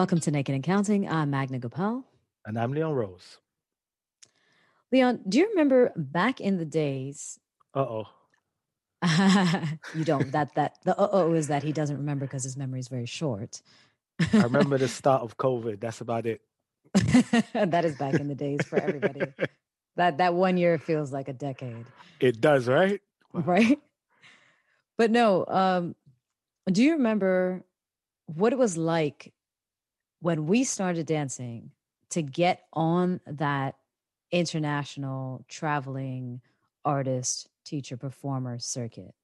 Welcome to Naked and Counting. I'm Magna Gopal. And I'm Leon Rose. Leon, do you remember back in the days? Uh oh. you don't. That that the uh oh is that he doesn't remember because his memory is very short. I remember the start of COVID. That's about it. that is back in the days for everybody. that that one year feels like a decade. It does, right? Right. But no, um, do you remember what it was like when we started dancing to get on that international traveling artist, teacher, performer circuit?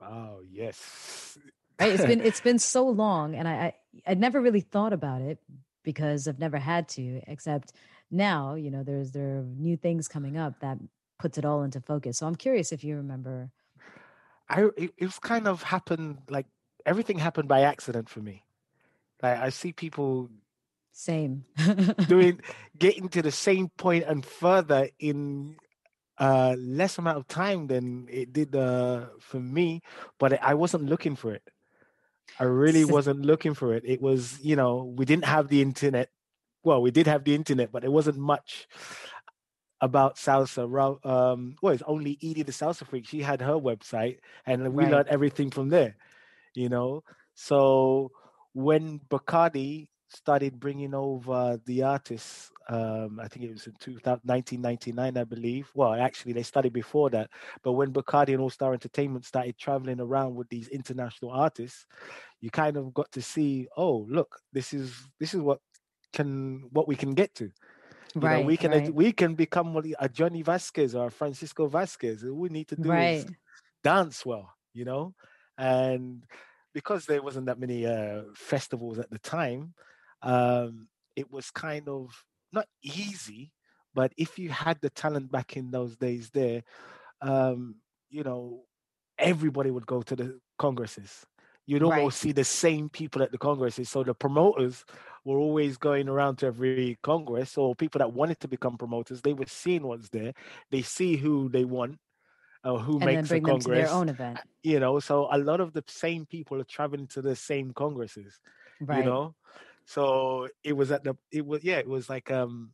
Wow, yes. right? It's been it's been so long and I, I I never really thought about it because I've never had to, except now, you know, there's there are new things coming up that puts it all into focus. So I'm curious if you remember. I it, it was kind of happened like everything happened by accident for me. Like I see people same doing getting to the same point and further in uh less amount of time than it did uh for me, but I wasn't looking for it. I really wasn't looking for it. It was, you know, we didn't have the internet. Well, we did have the internet, but it wasn't much about salsa. Um, well, it's only Edie the Salsa Freak. She had her website, and we right. learned everything from there. You know, so when Bacardi started bringing over the artists, um, I think it was in 1999, I believe. Well, actually, they started before that. But when Bacardi and All Star Entertainment started traveling around with these international artists, you kind of got to see, oh, look, this is this is what can what we can get to. You right, know, we can right. we can become a Johnny Vazquez or a Francisco Vazquez. All we need to do right. is dance well, you know, and because there wasn't that many uh, festivals at the time, um, it was kind of not easy, but if you had the talent back in those days there, um, you know, everybody would go to the congresses. You'd almost right. see the same people at the congresses. So the promoters were always going around to every congress, or people that wanted to become promoters, they were seeing what's there. They see who they want, or who and makes the congress. their own event. You know, so a lot of the same people are traveling to the same congresses. Right. You know, so it was at the it was yeah it was like um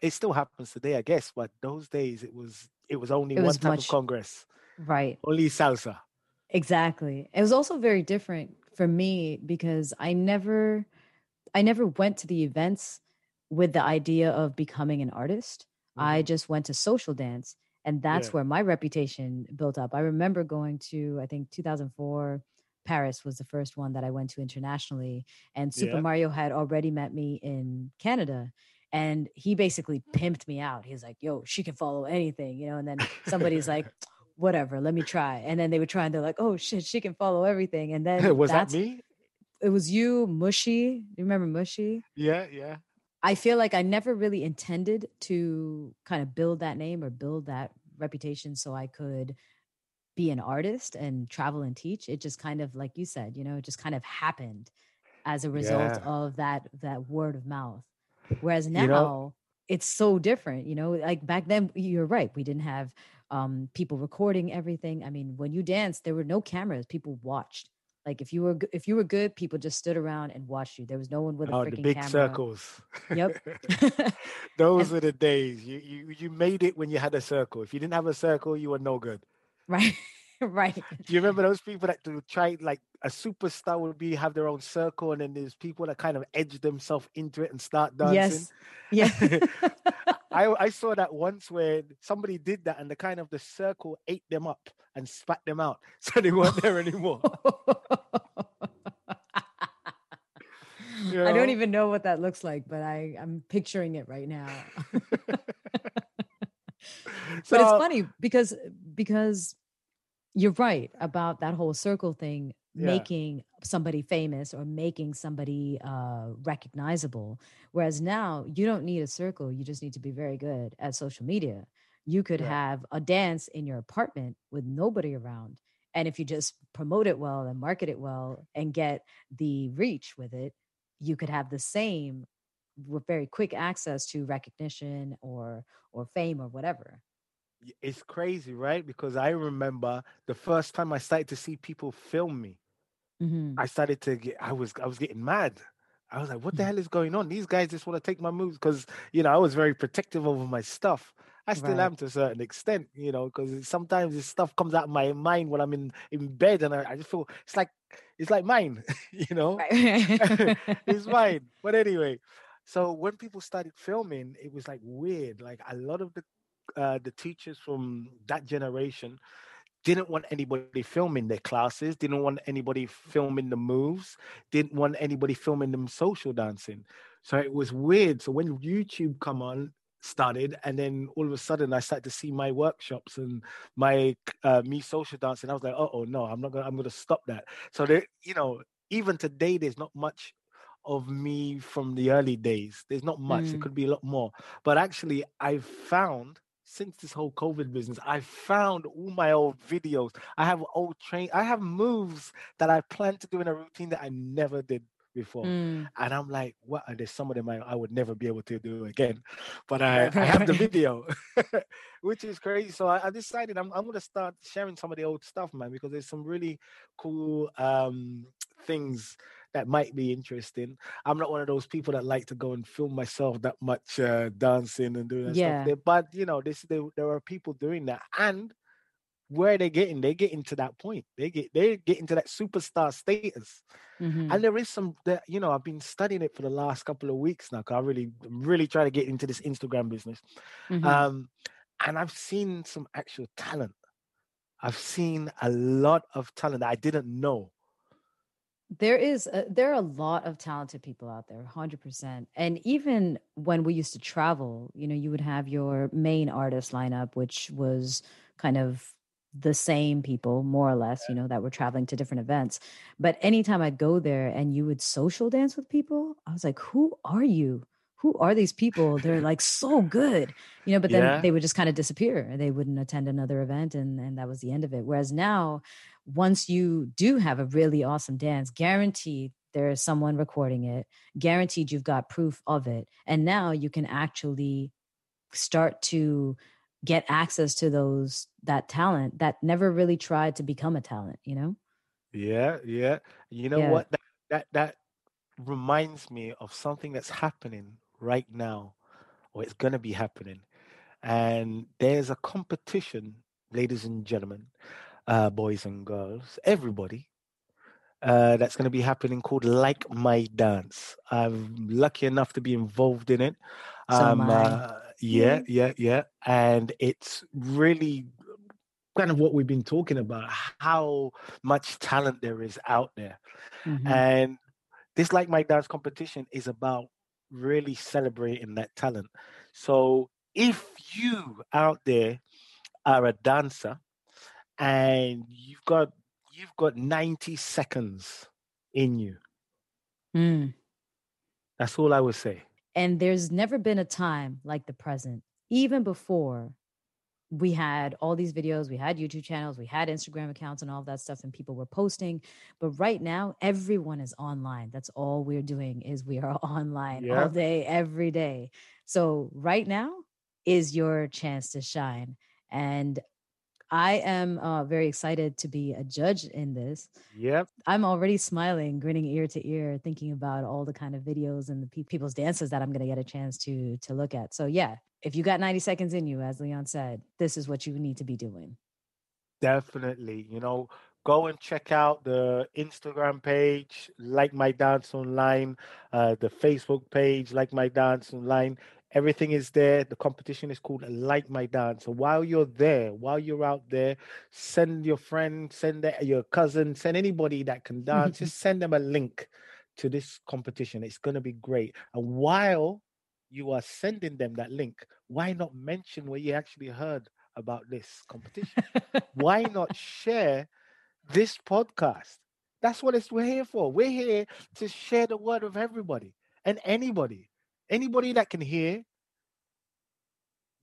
it still happens today I guess but those days it was it was only it one was type much, of congress right only salsa exactly it was also very different for me because I never I never went to the events with the idea of becoming an artist mm-hmm. I just went to social dance and that's yeah. where my reputation built up I remember going to I think 2004 Paris was the first one that I went to internationally. And Super Mario had already met me in Canada. And he basically pimped me out. He's like, yo, she can follow anything, you know? And then somebody's like, whatever, let me try. And then they would try and they're like, oh shit, she can follow everything. And then was that me? It was you, Mushy. You remember Mushy? Yeah, yeah. I feel like I never really intended to kind of build that name or build that reputation so I could be an artist and travel and teach. It just kind of like you said you know it just kind of happened as a result yeah. of that that word of mouth. Whereas now you know, it's so different you know like back then you're right we didn't have um people recording everything. I mean when you danced there were no cameras people watched like if you were if you were good people just stood around and watched you. There was no one with a oh, freaking the big camera. circles. Yep those and, are the days. You, you you made it when you had a circle. If you didn't have a circle you were no good. Right. right. Do you remember those people that do try like a superstar would be have their own circle and then there's people that kind of edge themselves into it and start dancing? Yes. Yeah. I, I saw that once where somebody did that and the kind of the circle ate them up and spat them out. So they weren't there anymore. you know? I don't even know what that looks like, but I, I'm picturing it right now. So, but it's funny because because you're right about that whole circle thing yeah. making somebody famous or making somebody uh, recognizable. Whereas now you don't need a circle; you just need to be very good at social media. You could yeah. have a dance in your apartment with nobody around, and if you just promote it well and market it well and get the reach with it, you could have the same with very quick access to recognition or or fame or whatever it's crazy, right? Because I remember the first time I started to see people film me, mm-hmm. I started to get, I was, I was getting mad. I was like, what the hell is going on? These guys just want to take my moves because, you know, I was very protective over my stuff. I still Right. am to a certain extent, you know, because sometimes this stuff comes out of my mind when I'm in, in bed and I, I just feel it's like it's like mine, you know. Right. it's mine. But anyway, so when people started filming, it was like weird. Like a lot of the uh, the teachers from that generation didn't want anybody filming their classes, didn't want anybody filming the moves, didn't want anybody filming them social dancing. So it was weird. So when YouTube come on started and then all of a sudden I started to see my workshops and my uh, me social dancing, I was like, oh no, I'm not gonna I'm gonna stop that. So there, you know, even today there's not much of me from the early days. There's not much. Mm. could be a lot more. But actually I've found since this whole COVID business, I found all my old videos. I have old train. I have moves that I plan to do in a routine that I never did before. Mm. And I'm like, what? And there's some of them I, I would never be able to do again. But I, I have the video, which is crazy. So I, I decided I'm, I'm going to start sharing some of the old stuff, man, because there's some really cool um, things that might be interesting. I'm not one of those people that like to go and film myself that much uh, dancing and doing that Yeah. stuff. There. But, you know, this there, there are people doing that. And where they're getting, they getting to that point. They get they getting to that superstar status. Mhm. And there is some that you know I've been studying it for the last couple of weeks now. 'cause I really really try to get into this Instagram business. Mhm. Um, and I've seen some actual talent. I've seen a lot of talent that I didn't know. There is a, there are a lot of talented people out there 100% and even when we used to travel you know you would have your main artist lineup which was kind of the same people more or less you know that were traveling to different events but anytime i'd go there and you would social dance with people i was like who are you who are these people they're like so good you know but then Yeah. they would just kind of disappear they wouldn't attend another event and and that was the end of it whereas now once you do have a really awesome dance, guaranteed there is someone recording it, guaranteed you've got proof of it. And now you can actually start to get access to those that talent that never really tried to become a talent, you know? Yeah, yeah. You know Yeah. what? That, that that reminds me of something that's happening right now, or it's gonna be happening. And there's a competition, ladies and gentlemen, uh, boys and girls, everybody. Uh, that's going to be happening called Like My Dance. I'm lucky enough to be involved in it. So am uh, yeah, yeah, yeah. And it's really kind of what we've been talking about how much talent there is out there. Mhm. And this Like My Dance competition is about really celebrating that talent. So if you out there are a dancer and you've got you've got 90 seconds in you, Mm. that's all I would say. And there's never been a time like the present, even before we had all these videos, we had YouTube channels, we had Instagram accounts and all of that stuff, and people were posting. But right now, everyone is online. That's all we're doing is we are online Yeah. all day, every day. So right now is your chance to shine. And I am uh, very excited to be a judge in this. Yep. I'm already smiling, grinning ear to ear, thinking about all the kind of videos and the pe- people's dances that I'm going to get a chance to to look at. So yeah, if you got 90 seconds in you, as Leon said, this is what you need to be doing. Definitely. You know, go and check out the Instagram page, like my dance online, uh, the Facebook page, like my dance online. Everything is there. The competition is called Like My Dance. So while you're there, while you're out there, send your friend, send your cousin, send anybody that can dance, just send them a link to this competition. It's going to be great. And while you are sending them that link, why not mention where you actually heard about this competition? why not share this podcast? That's what it's we're here for. We're here to share the word with everybody and anybody. Anybody that can hear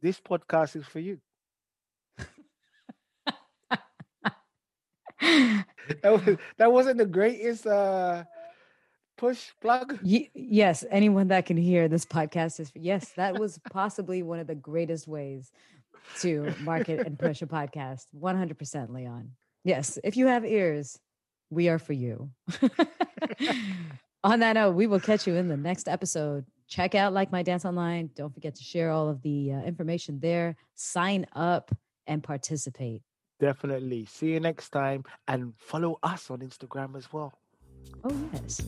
this podcast is for you. That, was, that wasn't the greatest uh push plug. Ye- yes, anyone that can hear this podcast is yes, that was possibly one of the greatest ways to market and push a podcast. 100% Leon. Yes, if you have ears, we are for you. On that note, we will catch you in the next episode. Check out Like My Dance Online. Don't forget to share all of the uh, information there. Sign up and participate. Definitely. See you next time and follow us on Instagram as well. Oh, yes.